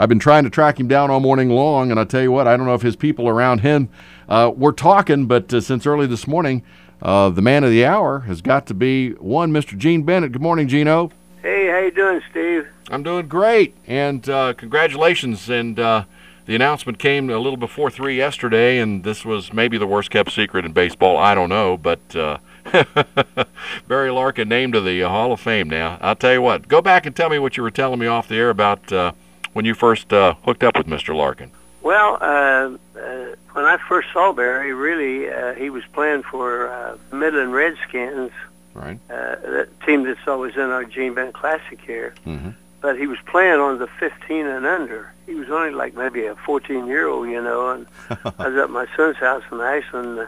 I've been trying to track him down all morning long, and I tell you what, I don't know if his people around him uh, were talking, but uh, since early this morning, uh, the man of the hour has got to be one Mr. Gene Bennett. Good morning, Gino. Hey, how you doing, Steve? I'm doing great, and uh, congratulations. And uh, the announcement came a little before three yesterday, and this was maybe the worst kept secret in baseball. I don't know, but uh, Barry Larkin named to the Hall of Fame. Now, I'll tell you what. Go back and tell me what you were telling me off the air about uh, when you first uh, hooked up with Mr. Larkin. Well, uh, uh, when I first saw Barry, really, uh, he was playing for uh, Midland Redskins, Right. uh, that team that's always in our Gene Bennett Classic here. Mm-hmm. But he was playing on the 15 and under. He was only like maybe a 14-year-old, you know. And I was at my son's house in Ashland, uh,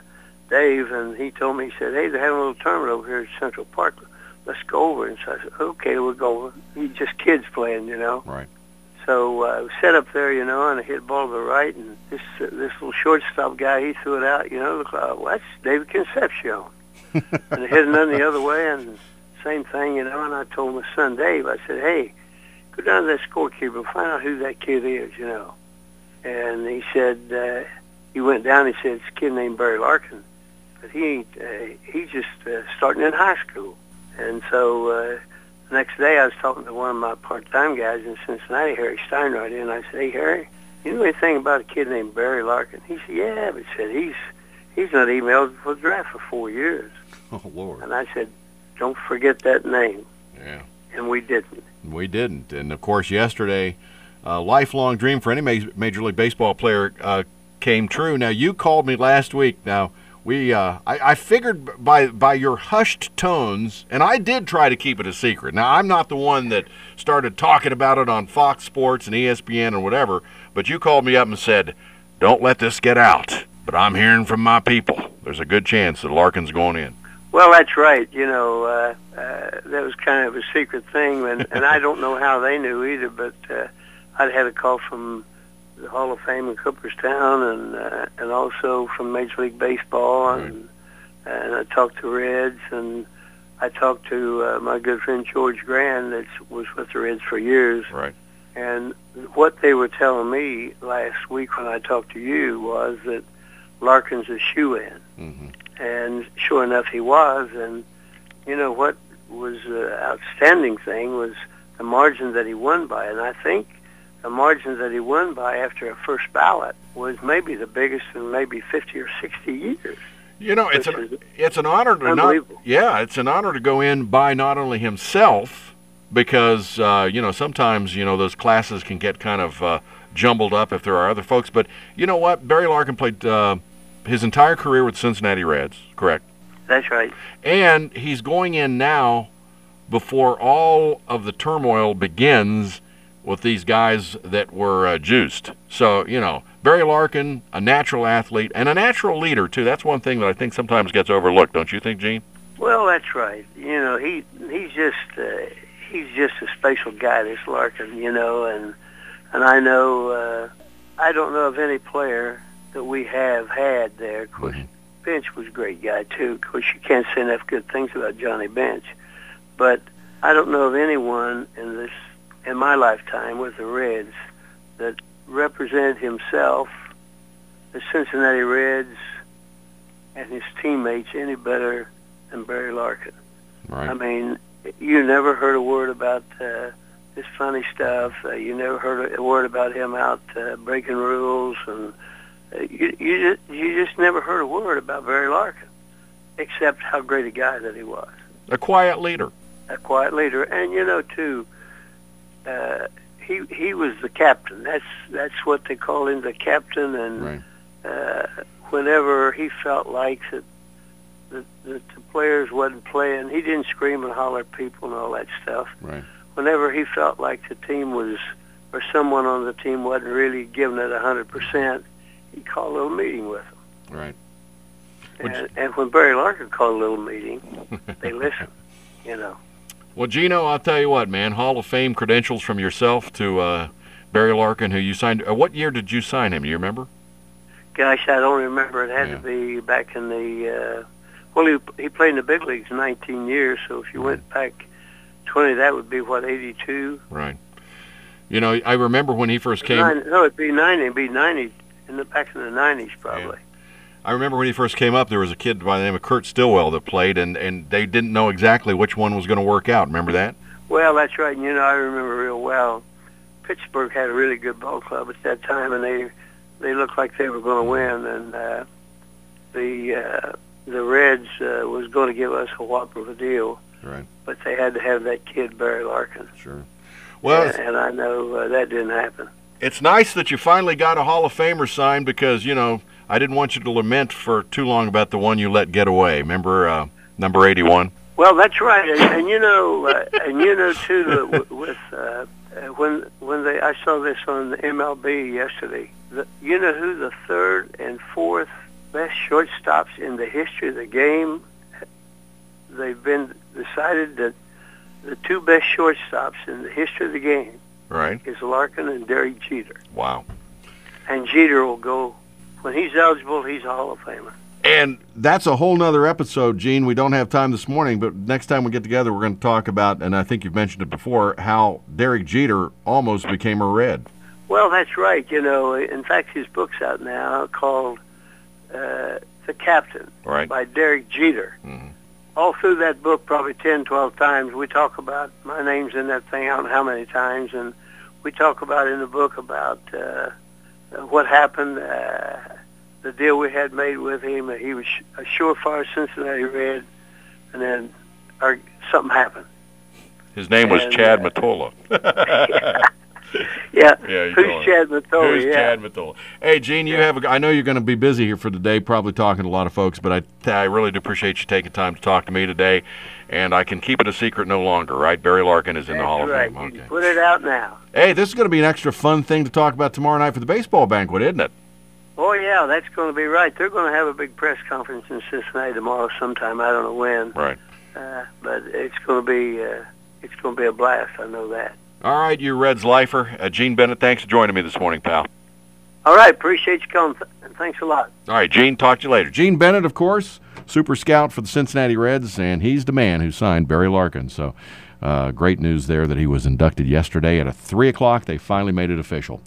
Dave, and he told me, he said, hey, they're having a little tournament over here at Central Park. Let's go over. And so I said, okay, we'll go. He just kids playing, you know. Right. So uh, set up there, you know, and I hit ball to the right, and this uh, this little shortstop guy, he threw it out, you know, looked like, well, that's David Concepcion. and I hit another the other way, and same thing, you know, and I told my son Dave, I said, hey, go down to that scorekeeper and find out who that kid is, you know. And he said, uh, he went down, he said, it's a kid named Barry Larkin, but he ain't, uh, he's just uh, starting in high school. And so uh, next day I was talking to one of my part-time guys in Cincinnati, Harry Steinwright, and I said, hey, Harry, you know anything about a kid named Barry Larkin? He said, yeah, but he said, he's, he's not eligible for the draft for four years. Oh Lord. And I said, don't forget that name. Yeah. And we didn't. We didn't. And of course, yesterday, a lifelong dream for any Major League Baseball player uh, came true. Now, you called me last week. Now, we uh, I, I figured by by your hushed tones, and I did try to keep it a secret. Now, I'm not the one that started talking about it on Fox Sports and ESPN and whatever, but you called me up and said, "Don't let this get out." But I'm hearing from my people. There's a good chance that Larkin's going in. Well, that's right. You know, uh, uh, that was kind of a secret thing, and, and I don't know how they knew either. But uh, I'd had a call from the Hall of Fame in Cooperstown, and uh, and also from Major League Baseball, and and I talked to Reds, and I talked to uh, my good friend George Grande, that was with the Reds for years. Right. And what they were telling me last week when I talked to you was that Larkin's a shoe-in. Mm-hmm. And sure enough, he was. And you know what was an outstanding thing was the margin that he won by. And I think the margin that he won by after a first ballot was maybe the biggest in maybe 50 or 60 years. You know, it's an it's an honor to not yeah, it's an honor to go in by not only himself because uh, you know sometimes you know those classes can get kind of uh, jumbled up if there are other folks. But you know what, Barry Larkin played uh, his entire career with Cincinnati Reds, correct? That's right. And he's going in now before all of the turmoil begins with these guys that were uh, juiced. So, you know, Barry Larkin, a natural athlete and a natural leader, too. That's one thing that I think sometimes gets overlooked, don't you think, Gene? Well, that's right. You know, he he's just uh, he's just a special guy, this Larkin. You know, and and I know uh, I don't know of any player that we have had there. Of course, Bench was a great guy too. Of course, you can't say enough good things about Johnny Bench, but I don't know of anyone in this in my lifetime with the Reds that represented himself, the Cincinnati Reds, and his teammates any better than Barry Larkin. Right. I mean, you never heard a word about uh, this funny stuff. Uh, you never heard a word about him out uh, breaking rules, and uh, you you just, you just never heard a word about Barry Larkin, except how great a guy that he was, a quiet leader. a quiet leader, and you know too. Uh, he he was the captain. That's that's what they call him, the captain, and Right. uh, whenever he felt like that, that, that the players wasn't playing, he didn't scream and holler at people and all that stuff. Right. Whenever he felt like the team was, or someone on the team wasn't really giving it a hundred percent, he called a little meeting with them. Right. And, and when Barry Larkin called a little meeting, they listened. You know. Well, Gino, I'll tell you what, man. Hall of Fame credentials from yourself to uh, Barry Larkin, who you signed. Uh, what year did you sign him? Do you remember? Gosh, I don't remember. It had Yeah. to be back in the. Uh, well, he he played in the big leagues 19 years. So if you went back 20, that would be what 82. Right. You know, I remember when he first came. Nine, no, it'd be ninety. It'd be ninety in the back in the nineties, probably. I remember when he first came up, there was a kid by the name of Kurt Stillwell that played, and and they didn't know exactly which one was going to work out. Remember that? Well, that's right. And, you know, I remember real well. Pittsburgh had a really good ball club at that time, and they they looked like they were going to win. And uh, the uh, the Reds uh, was going to give us a whopper of a deal, Right. but they had to have that kid Barry Larkin. Sure. Well, and, and I know uh, that didn't happen. it's nice that you finally got a Hall of Famer signed because you know I didn't want you to lament for too long about the one you let get away. Remember uh, number eighty-one? Well, that's right, and, and you know, uh, and you know too, that w- with uh, uh, when when they, I saw this on the MLB yesterday. The, you know who the third and fourth best shortstops in the history of the game? They've been decided that the two best shortstops in the history of the game Right. is Larkin and Derek Jeter, Wow. and Jeter will go when he's eligible. He's a Hall of Famer. And that's a whole nother episode, Gene. We don't have time this morning, but next time we get together, we're going to talk about, and I think you've mentioned it before, how Derek Jeter almost became a Red. Well, that's right. You know, in fact, his book's out now called uh, "The Captain" Right. by Derek Jeter. Mhm. All through that book, probably 10, 12 times, we talk about my name's in that thing. I don't know how many times, and we talk about in the book about uh, what happened, uh, the deal we had made with him. He was a surefire Cincinnati Red, and then our, something happened. His name was Chad uh, Mottola. Yeah, Yeah, who's Chad Mottola? Who's yeah. Chad Mottola? Hey, Gene, you have. A, I know you're going to be busy here for the day, probably talking to a lot of folks, but I, I really do appreciate you taking time to talk to me today, and I can keep it a secret no longer, right? Barry Larkin is in the That's Hall of. Fame. Okay. put it out now. Hey, this is going to be an extra fun thing to talk about tomorrow night for the baseball banquet, isn't it? Oh yeah, that's going to be right. They're going to have a big press conference in Cincinnati tomorrow sometime. I don't know when, Right. uh, but it's going to be uh, it's going to be a blast. I know that. All right, you Reds lifer. Uh, Gene Bennett, thanks for joining me this morning, pal. All right, appreciate you coming. Th- Thanks a lot. All right, Gene, talk to you later. Gene Bennett, of course, super scout for the Cincinnati Reds, and he's the man who signed Barry Larkin. So, uh, great news there that he was inducted yesterday at a 3 o'clock. They finally made it official.